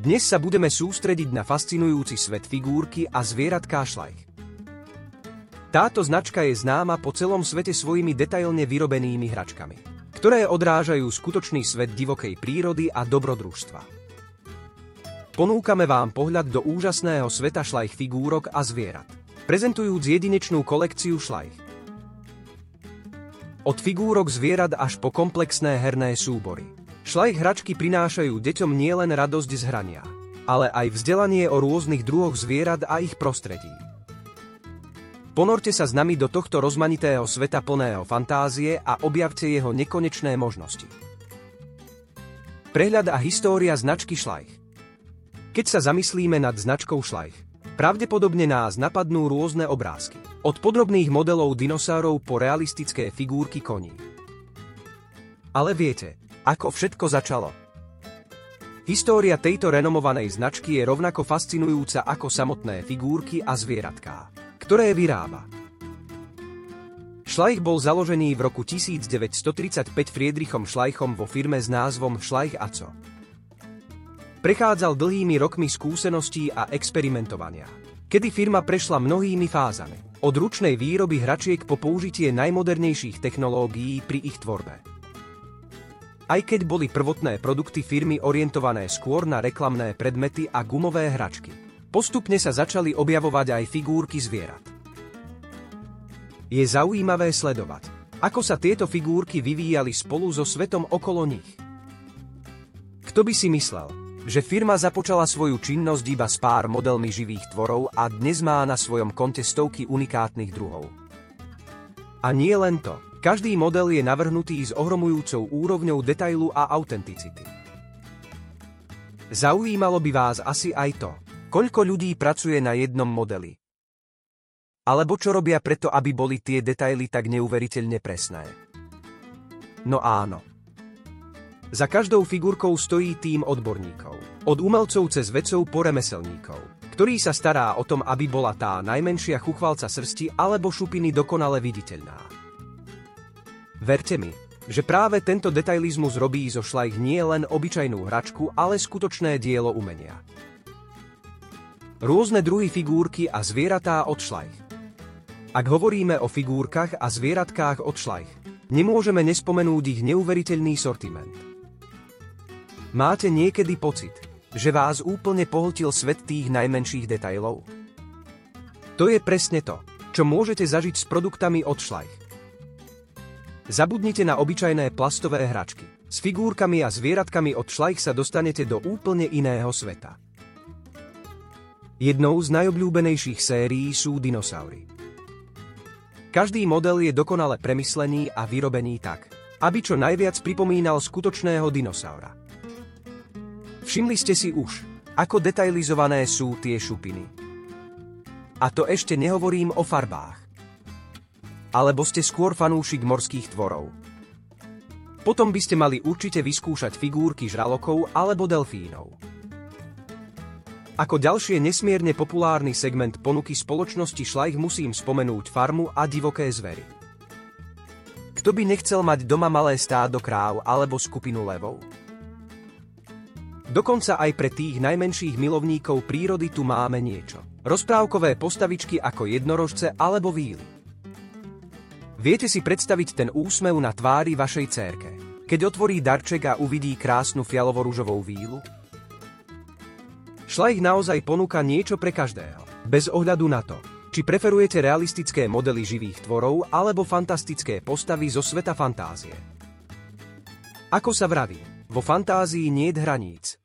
Dnes sa budeme sústrediť na fascinujúci svet figúrky a zvieratka šlajch. Táto značka je známa po celom svete svojimi detailne vyrobenými hračkami, ktoré odrážajú skutočný svet divokej prírody a dobrodružstva. Ponúkame vám pohľad do úžasného sveta šlajch figúrok a zvierat, prezentujúc jedinečnú kolekciu šlajch. Od figúrok zvierat až po komplexné herné súbory – Šlajch hračky prinášajú deťom nielen radosť z hrania, ale aj vzdelanie o rôznych druhoch zvierat a ich prostredí. Ponorte sa s nami do tohto rozmanitého sveta plného fantázie a objavte jeho nekonečné možnosti. Prehľad a história značky Šlajch Keď sa zamyslíme nad značkou Šlajch, pravdepodobne nás napadnú rôzne obrázky. Od podrobných modelov dinosaurov po realistické figúrky koní. Ale viete, ako všetko začalo? História tejto renomovanej značky je rovnako fascinujúca ako samotné figúrky a zvieratká, ktoré vyrába. Šlajch bol založený v roku 1935 Friedrichom Šlajchom vo firme s názvom Šlajch Aco. Prechádzal dlhými rokmi skúseností a experimentovania, kedy firma prešla mnohými fázami. Od ručnej výroby hračiek po použitie najmodernejších technológií pri ich tvorbe. Aj keď boli prvotné produkty firmy orientované skôr na reklamné predmety a gumové hračky. Postupne sa začali objavovať aj figúrky zvierat. Je zaujímavé sledovať, ako sa tieto figúrky vyvíjali spolu so svetom okolo nich. Kto by si myslel, že firma započala svoju činnosť iba s pár modelmi živých tvorov a dnes má na svojom konte stovky unikátnych druhov. A nie len to. Každý model je navrhnutý s ohromujúcou úrovňou detailu a autenticity. Zaujímalo by vás asi aj to, koľko ľudí pracuje na jednom modeli. Alebo čo robia preto, aby boli tie detaily tak neuveriteľne presné. No áno. Za každou figurkou stojí tým odborníkov. Od umelcov cez vedcov po remeselníkov, ktorý sa stará o tom, aby bola tá najmenšia chuchvalca srsti alebo šupiny dokonale viditeľná. Verte mi, že práve tento detailizmus robí zo šlajch nie len obyčajnú hračku, ale skutočné dielo umenia. Rôzne druhy figúrky a zvieratá od šlajch. Ak hovoríme o figúrkach a zvieratkách od šlajch, nemôžeme nespomenúť ich neuveriteľný sortiment. Máte niekedy pocit, že vás úplne pohltil svet tých najmenších detailov? To je presne to, čo môžete zažiť s produktami od šlajch. Zabudnite na obyčajné plastové hračky. S figúrkami a zvieratkami od šlajch sa dostanete do úplne iného sveta. Jednou z najobľúbenejších sérií sú dinosaury. Každý model je dokonale premyslený a vyrobený tak, aby čo najviac pripomínal skutočného dinosaura. Všimli ste si už, ako detailizované sú tie šupiny. A to ešte nehovorím o farbách alebo ste skôr fanúšik morských tvorov. Potom by ste mali určite vyskúšať figúrky žralokov alebo delfínov. Ako ďalšie nesmierne populárny segment ponuky spoločnosti Šlajch musím spomenúť farmu a divoké zvery. Kto by nechcel mať doma malé stádo kráv alebo skupinu levov? Dokonca aj pre tých najmenších milovníkov prírody tu máme niečo. Rozprávkové postavičky ako jednorožce alebo víly. Viete si predstaviť ten úsmev na tvári vašej cérke, keď otvorí darček a uvidí krásnu fialovo-ružovou vílu? Šlajch naozaj ponúka niečo pre každého, bez ohľadu na to, či preferujete realistické modely živých tvorov alebo fantastické postavy zo sveta fantázie. Ako sa vraví, vo fantázii nie je hraníc.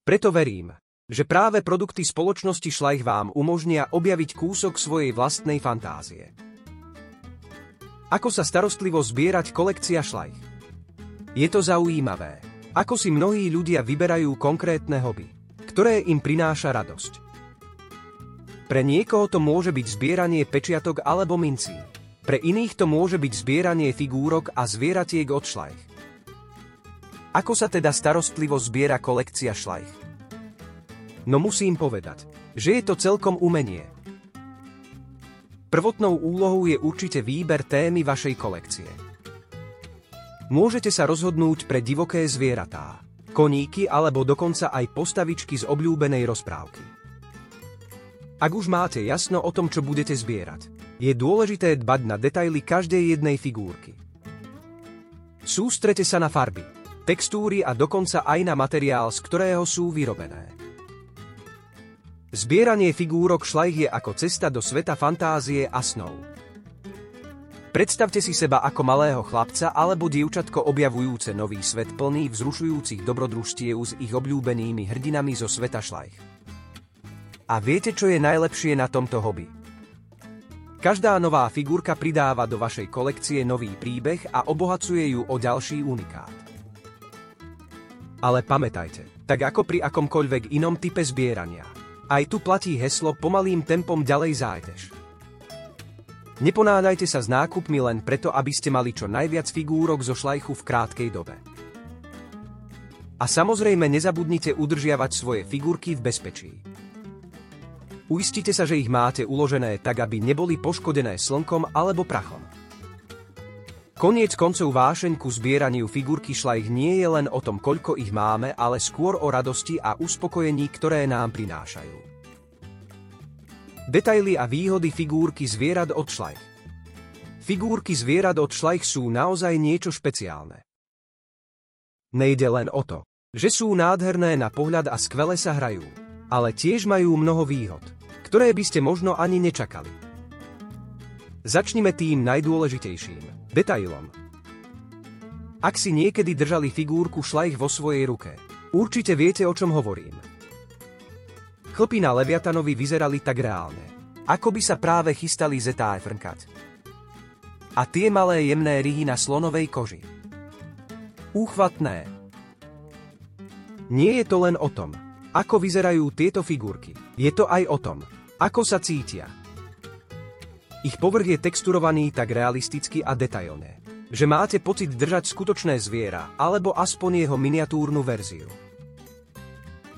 Preto verím, že práve produkty spoločnosti Šlajch vám umožnia objaviť kúsok svojej vlastnej fantázie. Ako sa starostlivo zbierať kolekcia šlajch? Je to zaujímavé, ako si mnohí ľudia vyberajú konkrétne hobby, ktoré im prináša radosť. Pre niekoho to môže byť zbieranie pečiatok alebo mincí. Pre iných to môže byť zbieranie figúrok a zvieratiek od šlajch. Ako sa teda starostlivo zbiera kolekcia šlajch? No musím povedať, že je to celkom umenie, Prvotnou úlohou je určite výber témy vašej kolekcie. Môžete sa rozhodnúť pre divoké zvieratá, koníky alebo dokonca aj postavičky z obľúbenej rozprávky. Ak už máte jasno o tom, čo budete zbierať, je dôležité dbať na detaily každej jednej figúrky. Sústrete sa na farby, textúry a dokonca aj na materiál, z ktorého sú vyrobené. Zbieranie figúrok šlajch je ako cesta do sveta fantázie a snov. Predstavte si seba ako malého chlapca alebo dievčatko objavujúce nový svet plný vzrušujúcich dobrodružstiev s ich obľúbenými hrdinami zo sveta šlajch. A viete, čo je najlepšie na tomto hobby? Každá nová figurka pridáva do vašej kolekcie nový príbeh a obohacuje ju o ďalší unikát. Ale pamätajte, tak ako pri akomkoľvek inom type zbierania – aj tu platí heslo pomalým tempom ďalej zájdeš. Neponádajte sa s nákupmi len preto, aby ste mali čo najviac figúrok zo šlajchu v krátkej dobe. A samozrejme nezabudnite udržiavať svoje figurky v bezpečí. Uistite sa, že ich máte uložené tak, aby neboli poškodené slnkom alebo prachom. Koniec koncov vášeň ku zbieraniu figurky šlajch nie je len o tom, koľko ich máme, ale skôr o radosti a uspokojení, ktoré nám prinášajú. Detaily a výhody figúrky zvierat od šlajch Figúrky zvierat od šlajch sú naozaj niečo špeciálne. Nejde len o to, že sú nádherné na pohľad a skvele sa hrajú, ale tiež majú mnoho výhod, ktoré by ste možno ani nečakali. Začnime tým najdôležitejším – Detailom. Ak si niekedy držali figúrku šlajch vo svojej ruke, určite viete, o čom hovorím. Chlpy na Leviatanovi vyzerali tak reálne, ako by sa práve chystali zetá frnkať. A tie malé jemné ryhy na slonovej koži. Úchvatné. Nie je to len o tom, ako vyzerajú tieto figurky. Je to aj o tom, ako sa cítia, ich povrch je texturovaný tak realisticky a detailne, že máte pocit držať skutočné zviera, alebo aspoň jeho miniatúrnu verziu.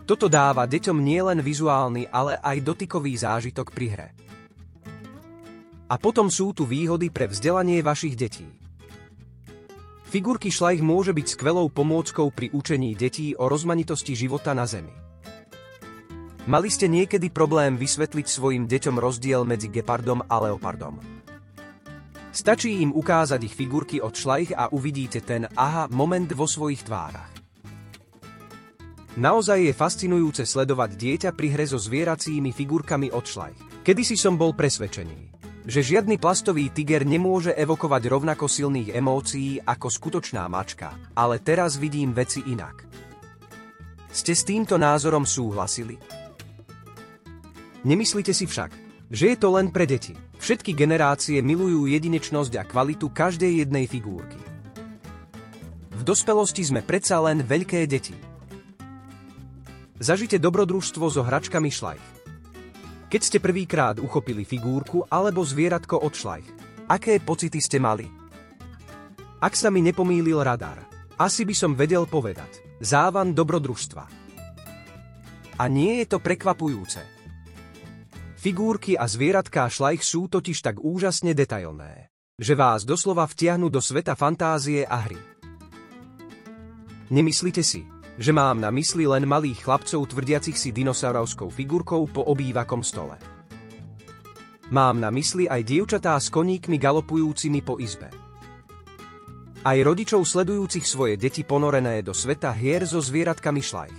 Toto dáva deťom nielen vizuálny, ale aj dotykový zážitok pri hre. A potom sú tu výhody pre vzdelanie vašich detí. Figurky šlajch môže byť skvelou pomôckou pri učení detí o rozmanitosti života na Zemi. Mali ste niekedy problém vysvetliť svojim deťom rozdiel medzi gepardom a leopardom? Stačí im ukázať ich figurky od šlajch a uvidíte ten aha moment vo svojich tvárach. Naozaj je fascinujúce sledovať dieťa pri hre so zvieracími figurkami od šlajch. Kedy si som bol presvedčený, že žiadny plastový tiger nemôže evokovať rovnako silných emócií ako skutočná mačka, ale teraz vidím veci inak. Ste s týmto názorom súhlasili? Nemyslíte si však, že je to len pre deti. Všetky generácie milujú jedinečnosť a kvalitu každej jednej figúrky. V dospelosti sme predsa len veľké deti. Zažite dobrodružstvo so hračkami šlajch. Keď ste prvýkrát uchopili figúrku alebo zvieratko od šlajch, aké pocity ste mali? Ak sa mi nepomýlil radar, asi by som vedel povedať. Závan dobrodružstva. A nie je to prekvapujúce. Figúrky a zvieratká šlajch sú totiž tak úžasne detailné, že vás doslova vtiahnu do sveta fantázie a hry. Nemyslíte si, že mám na mysli len malých chlapcov tvrdiacich si dinosaurovskou figurkou po obývakom stole. Mám na mysli aj dievčatá s koníkmi galopujúcimi po izbe. Aj rodičov sledujúcich svoje deti ponorené do sveta hier so zvieratkami šlajch.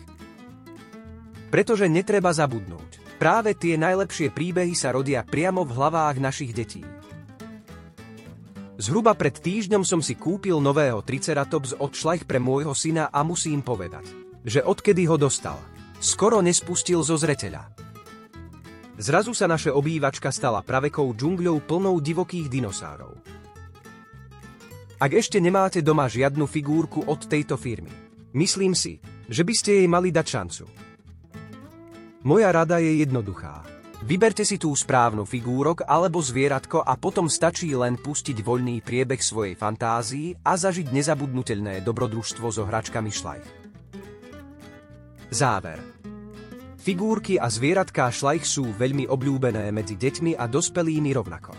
Pretože netreba zabudnúť, Práve tie najlepšie príbehy sa rodia priamo v hlavách našich detí. Zhruba pred týždňom som si kúpil nového Triceratops od šlajch pre môjho syna a musím povedať, že odkedy ho dostal, skoro nespustil zo zreteľa. Zrazu sa naše obývačka stala pravekou džungľou plnou divokých dinosárov. Ak ešte nemáte doma žiadnu figúrku od tejto firmy, myslím si, že by ste jej mali dať šancu. Moja rada je jednoduchá. Vyberte si tú správnu figúrok alebo zvieratko a potom stačí len pustiť voľný priebeh svojej fantázii a zažiť nezabudnutelné dobrodružstvo so hračkami šlajch. Záver. Figúrky a zvieratká šlajch sú veľmi obľúbené medzi deťmi a dospelými rovnako.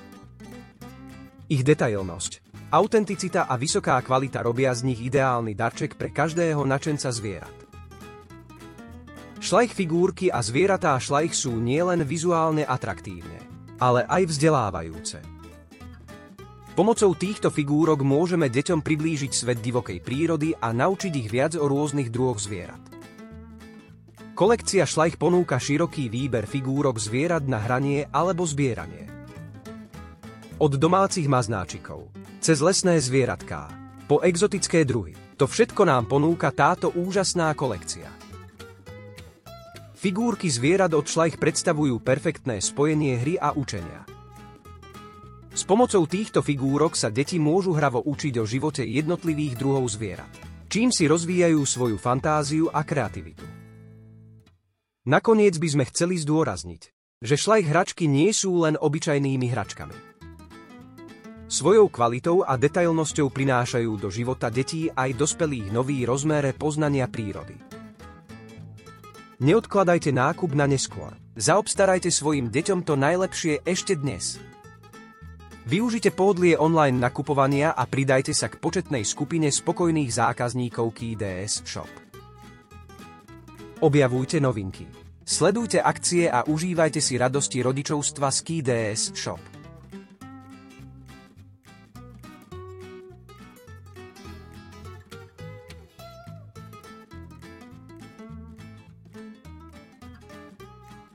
Ich detailnosť, autenticita a vysoká kvalita robia z nich ideálny darček pre každého načenca zvierat. Šlajch figúrky a zvieratá šlajch sú nielen vizuálne atraktívne, ale aj vzdelávajúce. Pomocou týchto figúrok môžeme deťom priblížiť svet divokej prírody a naučiť ich viac o rôznych druhoch zvierat. Kolekcia Šlajch ponúka široký výber figúrok zvierat na hranie alebo zbieranie. Od domácich maznáčikov, cez lesné zvieratká, po exotické druhy. To všetko nám ponúka táto úžasná kolekcia. Figúrky zvierat od Šlajch predstavujú perfektné spojenie hry a učenia. S pomocou týchto figúrok sa deti môžu hravo učiť o živote jednotlivých druhov zvierat, čím si rozvíjajú svoju fantáziu a kreativitu. Nakoniec by sme chceli zdôrazniť, že šlajch hračky nie sú len obyčajnými hračkami. Svojou kvalitou a detailnosťou prinášajú do života detí aj dospelých nový rozmer poznania prírody. Neodkladajte nákup na neskôr. Zaobstarajte svojim deťom to najlepšie ešte dnes. Využite pódlie online nakupovania a pridajte sa k početnej skupine spokojných zákazníkov KDS Shop. Objavujte novinky. Sledujte akcie a užívajte si radosti rodičovstva z KDS Shop.